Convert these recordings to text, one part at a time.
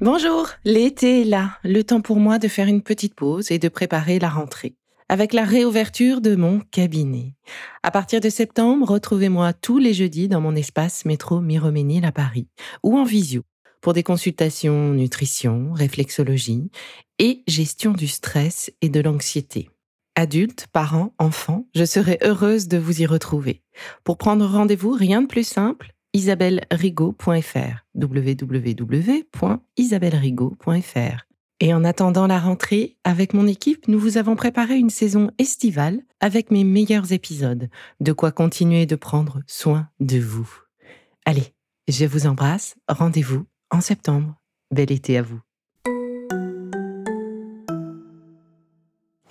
Bonjour, l'été est là, le temps pour moi de faire une petite pause et de préparer la rentrée. Avec la réouverture de mon cabinet. À partir de septembre, retrouvez-moi tous les jeudis dans mon espace métro Miroménil à Paris ou en visio pour des consultations nutrition, réflexologie et gestion du stress et de l'anxiété. Adultes, parents, enfants, je serai heureuse de vous y retrouver. Pour prendre rendez-vous, rien de plus simple, isabellerigaud.fr www.isabellerigaud.fr Et en attendant la rentrée, avec mon équipe, nous vous avons préparé une saison estivale avec mes meilleurs épisodes, de quoi continuer de prendre soin de vous. Allez, je vous embrasse, rendez-vous en septembre. Bel été à vous.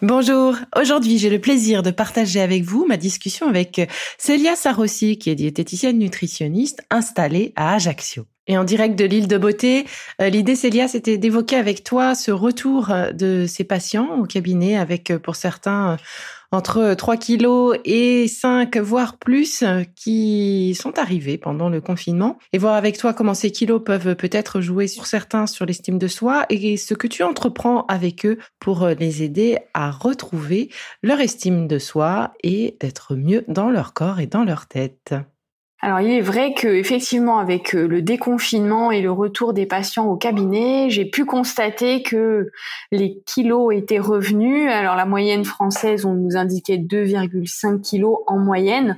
Bonjour, aujourd'hui j'ai le plaisir de partager avec vous ma discussion avec Célia Sarossi, qui est diététicienne nutritionniste installée à Ajaccio. Et en direct de l'île de Beauté, euh, l'idée Célia, c'était d'évoquer avec toi ce retour de ces patients au cabinet avec euh, pour certains entre 3 kilos et 5, voire plus, qui sont arrivés pendant le confinement et voir avec toi comment ces kilos peuvent peut-être jouer sur certains sur l'estime de soi et ce que tu entreprends avec eux pour les aider à retrouver leur estime de soi et d'être mieux dans leur corps et dans leur tête. Alors il est vrai que effectivement avec euh, le déconfinement et le retour des patients au cabinet, j'ai pu constater que les kilos étaient revenus. Alors la moyenne française, on nous indiquait 2,5 kilos en moyenne.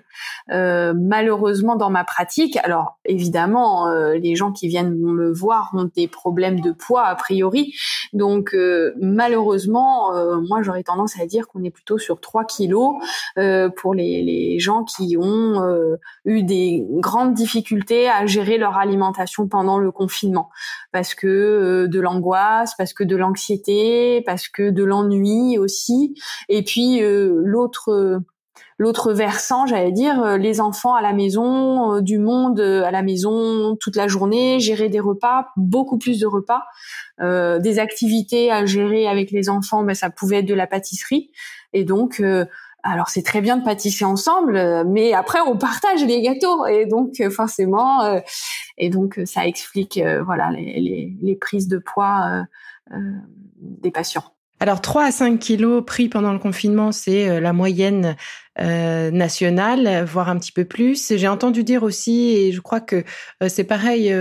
Euh, malheureusement dans ma pratique, alors évidemment euh, les gens qui viennent me voir ont des problèmes de poids a priori, donc malheureusement moi j'aurais tendance à dire qu'on est plutôt sur 3 kilos pour les, les gens qui ont eu des grandes difficultés à gérer leur alimentation pendant le confinement parce que euh, de l'angoisse, parce que de l'anxiété, parce que de l'ennui aussi et puis euh, l'autre l'autre versant, j'allais dire, euh, les enfants à la maison, du monde à la maison toute la journée, gérer des repas, beaucoup plus de repas, des activités à gérer avec les enfants, ben, ça pouvait être de la pâtisserie. Et donc, alors c'est très bien de pâtisser ensemble, euh, mais après on partage les gâteaux et donc euh, forcément euh, et donc ça explique voilà les, prises de poids des patients. Alors 3 à 5 kilos pris pendant le confinement, c'est la moyenne nationale, voire un petit peu plus. J'ai entendu dire aussi, et je crois que c'est pareil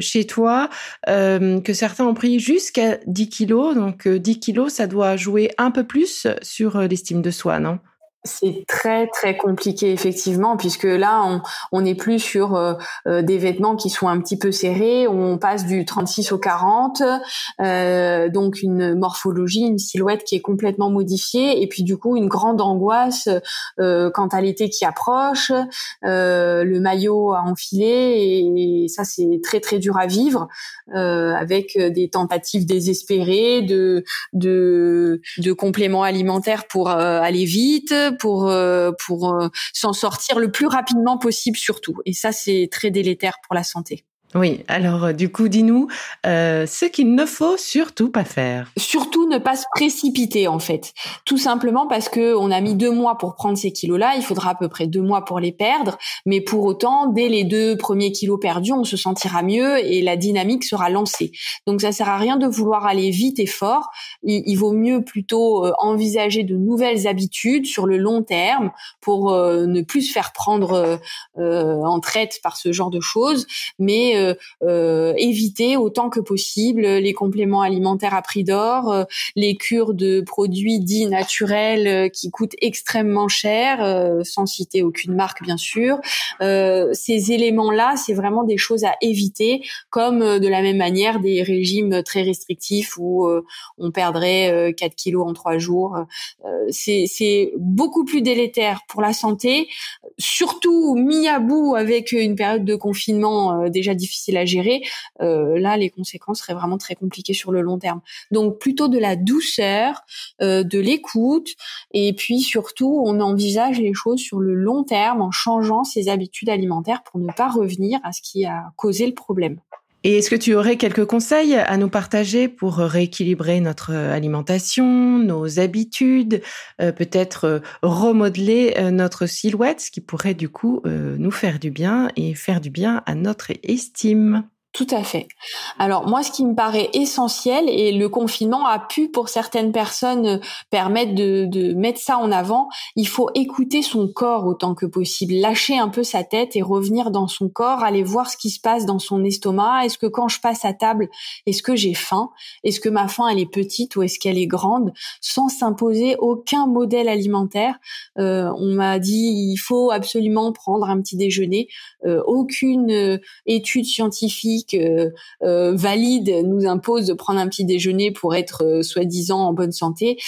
chez toi, que certains ont pris jusqu'à 10 kilos. Donc 10 kilos, ça doit jouer un peu plus sur l'estime de soi, non? C'est très très compliqué effectivement puisque là on on n'est plus sur euh, euh, des vêtements qui sont un petit peu serrés, on passe du 36 au 40, euh, donc une morphologie, une silhouette qui est complètement modifiée. Et puis du coup une grande angoisse euh, quant à l'été qui approche, le maillot à enfiler. Et, ça c'est très très dur à vivre avec des tentatives désespérées de de de compléments alimentaires pour aller vite pour euh, euh, s'en sortir le plus rapidement possible surtout. Et ça, c'est très délétère pour la santé. Oui, alors euh, du coup, dis-nous euh, ce qu'il ne faut surtout pas faire. Surtout ne pas se précipiter en fait. Tout simplement parce que on a mis deux mois pour prendre ces kilos-là, il faudra à peu près deux mois pour les perdre. Mais pour autant, dès les deux premiers kilos perdus, on se sentira mieux et la dynamique sera lancée. Donc ça sert à rien de vouloir aller vite et fort. Il, vaut mieux plutôt euh, envisager de nouvelles habitudes sur le long terme pour ne plus se faire prendre en traite par ce genre de choses, mais euh, euh, éviter autant que possible les compléments alimentaires à prix d'or, les cures de produits dits naturels qui coûtent extrêmement cher, sans citer aucune marque bien sûr. ces éléments-là, c'est vraiment des choses à éviter, comme de la même manière des régimes très restrictifs où on perdrait 4 kilos en 3 jours. c'est beaucoup plus délétère pour la santé, surtout mis à bout avec une période de confinement euh, déjà difficile à gérer. Euh, là, les conséquences seraient vraiment très compliquées sur le long terme. Donc plutôt de la douceur, euh, de l'écoute, et puis surtout, on envisage les choses sur le long terme en changeant ses habitudes alimentaires pour ne pas revenir à ce qui a causé le problème. Et est-ce que tu aurais quelques conseils à nous partager pour rééquilibrer notre alimentation, nos habitudes, euh, peut-être euh, remodeler euh, notre silhouette, ce qui pourrait du coup nous faire du bien et faire du bien à notre estime? Tout à fait. Alors moi, ce qui me paraît essentiel, et le confinement a pu pour certaines personnes permettre de, de, mettre ça en avant, il faut écouter son corps autant que possible, lâcher un peu sa tête et revenir dans son corps, aller voir ce qui se passe dans son estomac. Est-ce que quand je passe à table, est-ce que j'ai faim? Est-ce que ma faim elle est petite ou est-ce qu'elle est grande? Sans s'imposer aucun modèle alimentaire. Euh, on m'a dit il faut absolument prendre un petit déjeuner. Euh, aucune euh, étude scientifique euh, euh, valide nous impose de prendre un petit déjeuner pour être euh, soi-disant en bonne santé.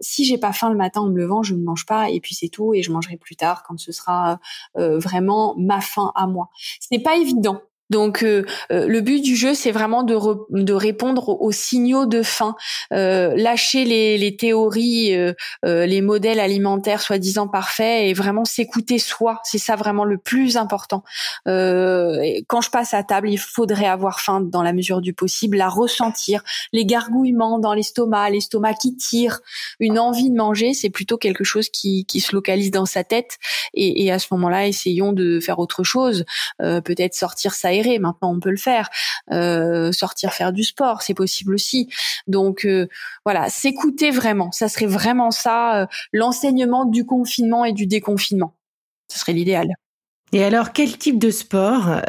si j'ai pas faim le matin en me levant, je ne mange pas et puis c'est tout et je mangerai plus tard quand ce sera vraiment ma faim à moi. Ce n'est pas évident donc euh, euh, le but du jeu, c'est vraiment de, de répondre aux, signaux de faim, euh, lâcher les, les théories, les modèles alimentaires soi-disant parfaits et vraiment s'écouter soi. C'est ça vraiment le plus important. quand je passe à table, il faudrait avoir faim dans la mesure du possible, la ressentir, les gargouillements dans l'estomac, l'estomac qui tire, une envie de manger, c'est plutôt quelque chose qui, qui se localise dans sa tête. Et, et à ce moment-là, essayons de faire autre chose, peut-être sortir ça Maintenant, on peut le faire. Euh, sortir faire du sport, c'est possible aussi. Donc euh, voilà, s'écouter vraiment. Ça serait vraiment ça, euh, l'enseignement du confinement et du déconfinement. Ce serait l'idéal. Et alors, quel type de sport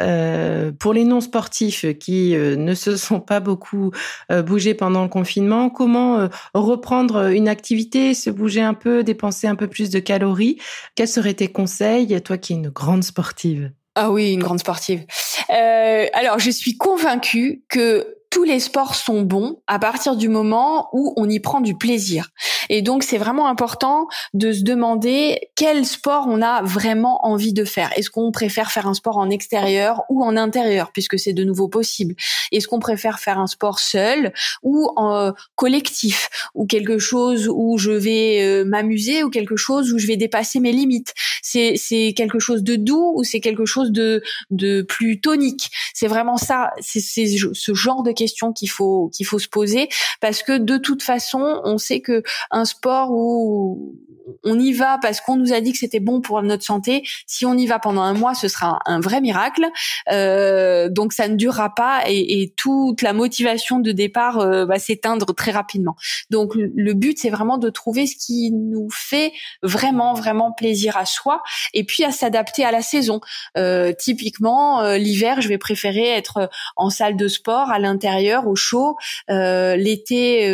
pour les non-sportifs qui ne se sont pas beaucoup bougés pendant le confinement Comment reprendre une activité, se bouger un peu, dépenser un peu plus de calories? Quels seraient tes conseils, toi qui es une grande sportive? Ah oui, une grande sportive. Euh, alors, je suis convaincue que tous les sports sont bons à partir du moment où on y prend du plaisir. Et donc c'est vraiment important de se demander quel sport on a vraiment envie de faire. Est-ce qu'on préfère faire un sport en extérieur ou en intérieur puisque c'est de nouveau possible? Est-ce qu'on préfère faire un sport seul ou en collectif ou quelque chose où je vais euh, m'amuser ou quelque chose où je vais dépasser mes limites? C'est c'est quelque chose de doux ou c'est quelque chose de de plus tonique? C'est vraiment ça, c'est ce genre de question qu'il faut qu'il faut se poser parce que de toute façon, on sait que un sport où on y va parce qu'on nous a dit que c'était bon pour notre santé. Si on y va pendant un mois, ce sera un vrai miracle. Euh, donc ça ne durera pas et, et, toute la motivation de départ euh, va s'éteindre très rapidement. Donc le but, c'est vraiment de trouver ce qui nous fait vraiment vraiment plaisir à soi et puis à s'adapter à la saison. Euh, typiquement, euh, l'hiver, je vais préférer être en salle de sport à l'intérieur au chaud. Euh, l'été,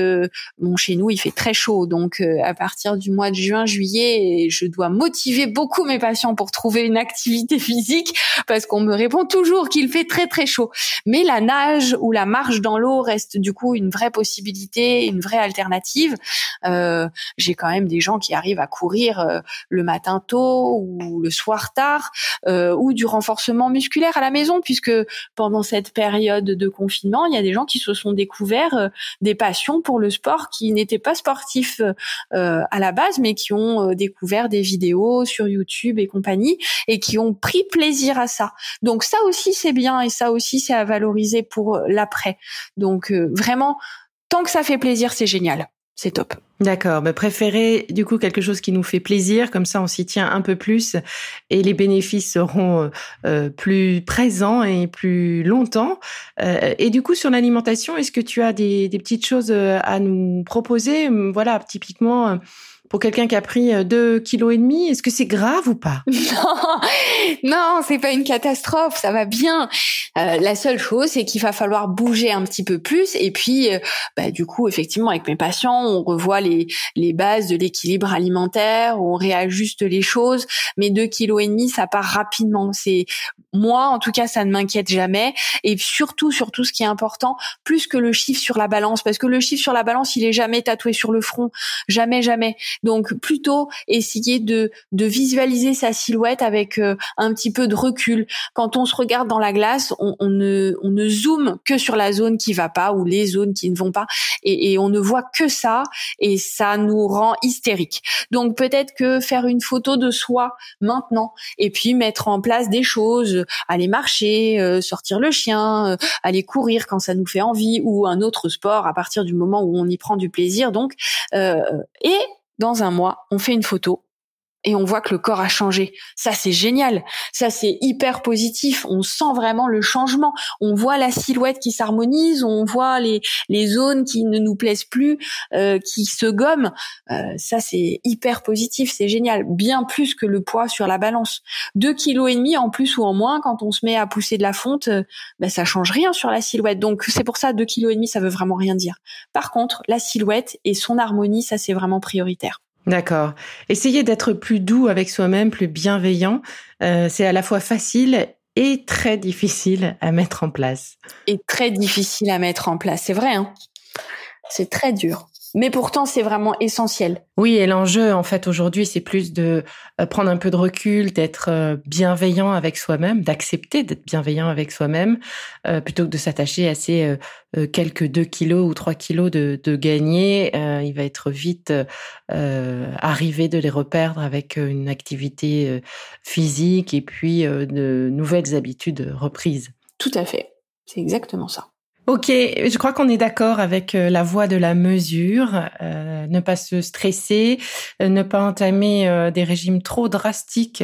bon chez nous, il fait très chaud, donc à partir du mois de juin juillet, et je dois motiver beaucoup mes patients pour trouver une activité physique parce qu'on me répond toujours qu'il fait très très chaud. Mais la nage ou la marche dans l'eau reste du coup une vraie possibilité, une vraie alternative. Euh, j'ai quand même des gens qui arrivent à courir euh, le matin tôt ou le soir tard euh, ou du renforcement musculaire à la maison puisque pendant cette période de confinement, il y a des gens qui se sont découverts des passions pour le sport qui n'étaient pas sportifs à la base mais qui ont euh, découvert des vidéos sur YouTube et compagnie et qui ont pris plaisir à ça. Donc ça aussi c'est bien et ça aussi c'est à valoriser pour euh, l'après. Donc euh, vraiment, tant que ça fait plaisir, c'est génial. C'est top. D'accord. Mais préférer du coup quelque chose qui nous fait plaisir, comme ça on s'y tient un peu plus et les bénéfices seront plus présents et plus longtemps. et du coup sur l'alimentation, est-ce que tu as des, des petites choses à nous proposer? Voilà, typiquement pour quelqu'un qui a pris 2 euh, kilos et demi Est-ce que c'est grave ou pas? Non, non, c'est pas une catastrophe, ça va bien. Euh, la seule chose, c'est qu'il va falloir bouger un petit peu plus. Et puis, euh, bah, du coup, effectivement, avec mes patients, on revoit les, les bases de l'équilibre alimentaire, on réajuste les choses. Mais 2 kilos et demi, ça part rapidement. C'est moi, en tout cas, ça ne m'inquiète jamais. Et surtout, surtout, ce qui est important, plus que le chiffre sur la balance, parce que le chiffre sur la balance, il est jamais tatoué sur le front, jamais, jamais. Donc, plutôt essayer de, de visualiser sa silhouette avec euh, un petit peu de recul. Quand on se regarde dans la glace, on, on, ne, on ne zoome que sur la zone qui va pas ou les zones qui ne vont pas, et, et on ne voit que ça, et ça nous rend hystérique. Donc, peut-être que faire une photo de soi maintenant, et puis mettre en place des choses, aller marcher, euh, sortir le chien, euh, aller courir quand ça nous fait envie, ou un autre sport à partir du moment où on y prend du plaisir. Donc, euh, et dans un mois, on fait une photo et on voit que le corps a changé. Ça, c'est génial. Ça, c'est hyper positif. On sent vraiment le changement. On voit la silhouette qui s'harmonise. On voit les, zones qui ne nous plaisent plus, euh, qui se gomment. Euh, ça, c'est hyper positif. C'est génial. Bien plus que le poids sur la balance. Deux kilos et demi en plus ou en moins quand on se met à pousser de la fonte, euh, ben, ça change rien sur la silhouette. Donc, c'est pour ça, deux kilos et demi, ça veut vraiment rien dire. Par contre, la silhouette et son harmonie, ça, c'est vraiment prioritaire. D'accord. Essayer d'être plus doux avec soi-même, plus bienveillant, euh, c'est à la fois facile et très difficile à mettre en place. Et très difficile à mettre en place, c'est vrai. Hein c'est très dur. Mais pourtant, c'est vraiment essentiel. Oui, et l'enjeu, en fait, aujourd'hui, c'est plus de euh, prendre un peu de recul, d'être euh, bienveillant avec soi-même, d'accepter d'être bienveillant avec soi-même, euh, plutôt que de s'attacher à ces quelques 2 kilos ou 3 kilos de, de gagner. il va être vite arrivé de les reperdre avec une activité physique et puis de nouvelles habitudes reprises. Tout à fait. C'est exactement ça. Ok, je crois qu'on est d'accord avec euh, la voie de la mesure, euh, ne pas se stresser, euh, ne pas entamer des régimes trop drastiques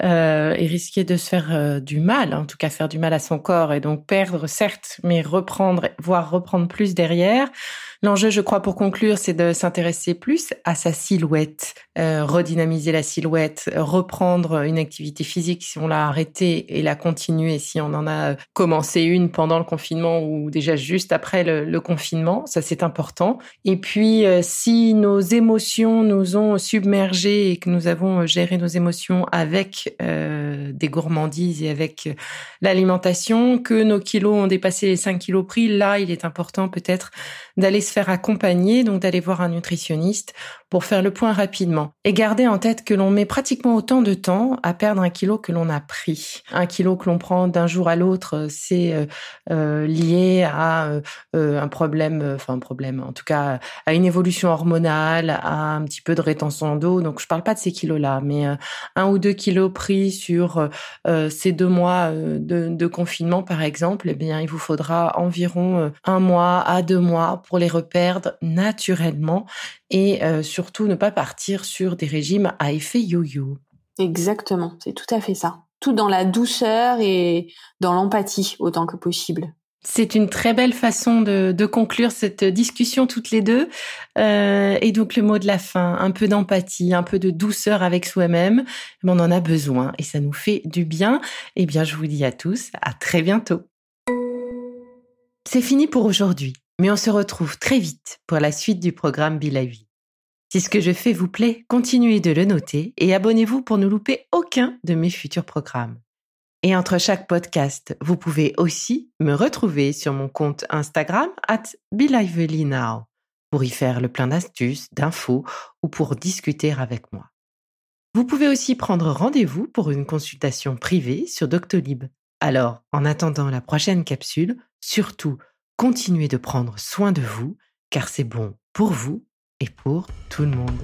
et risquer de se faire du mal, en tout cas faire du mal à son corps et donc perdre certes, mais reprendre, voire reprendre plus derrière. L'enjeu, je crois, pour conclure, c'est de s'intéresser plus à sa silhouette, euh, redynamiser la silhouette, reprendre une activité physique si on l'a arrêtée et la continuer si on en a commencé une pendant le confinement ou déjà juste après le, confinement. Ça, c'est important. Et puis, euh, si nos émotions nous ont submergés et que nous avons géré nos émotions avec euh, des gourmandises et avec l'alimentation, que nos kilos ont dépassé les 5 kilos pris, là, il est important peut-être d'aller se faire accompagner, donc d'aller voir un nutritionniste pour faire le point rapidement. Et garder en tête que l'on met pratiquement autant de temps à perdre un kilo que l'on a pris. Un kilo que l'on prend d'un jour à l'autre, c'est euh, euh, lié à euh, un problème, enfin un problème, en tout cas à une évolution hormonale, à un petit peu de rétention d'eau. Donc je parle pas de ces kilos-là, mais un ou deux kilos pris sur ces deux mois de, de, confinement, par exemple, eh bien il vous faudra environ un mois à deux mois pour les reperdre naturellement et euh, surtout ne pas partir sur des régimes à effet yo-yo. Exactement, c'est tout à fait ça. Tout dans la douceur et dans l'empathie autant que possible. C'est une très belle façon de, de, conclure cette discussion toutes les deux. Euh, et donc le mot de la fin, un peu d'empathie, un peu de douceur avec soi-même. On en a besoin et ça nous fait du bien. Eh bien, je vous dis à tous, à très bientôt. C'est fini pour aujourd'hui. Mais on se retrouve très vite pour la suite du programme Be Si ce que je fais vous plaît, continuez de le noter et abonnez-vous pour ne louper aucun de mes futurs programmes. Et entre chaque podcast, vous pouvez aussi me retrouver sur mon compte Instagram at BeLivelyNow pour y faire le plein d'astuces, d'infos ou pour discuter avec moi. Vous pouvez aussi prendre rendez-vous pour une consultation privée sur Doctolib. Alors, en attendant la prochaine capsule, surtout, continuez de prendre soin de vous, car c'est bon pour vous et pour tout le monde.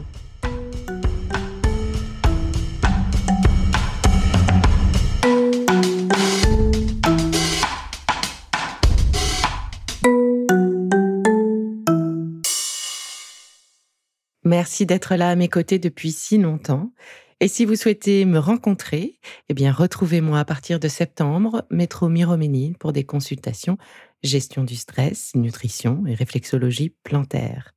Merci d'être là à mes côtés depuis si longtemps. Et si vous souhaitez me rencontrer, eh bien, retrouvez-moi à partir de septembre, métro Miroménil, pour des consultations gestion du stress, nutrition et réflexologie plantaire.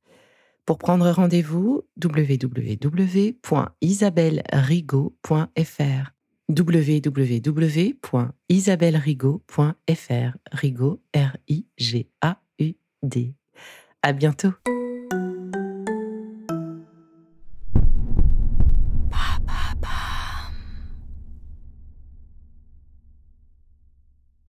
Pour prendre rendez-vous, www.isabellerigaud.fr www.isabellerigaud.fr Rigaud, R-I-G-A-U-D. À bientôt!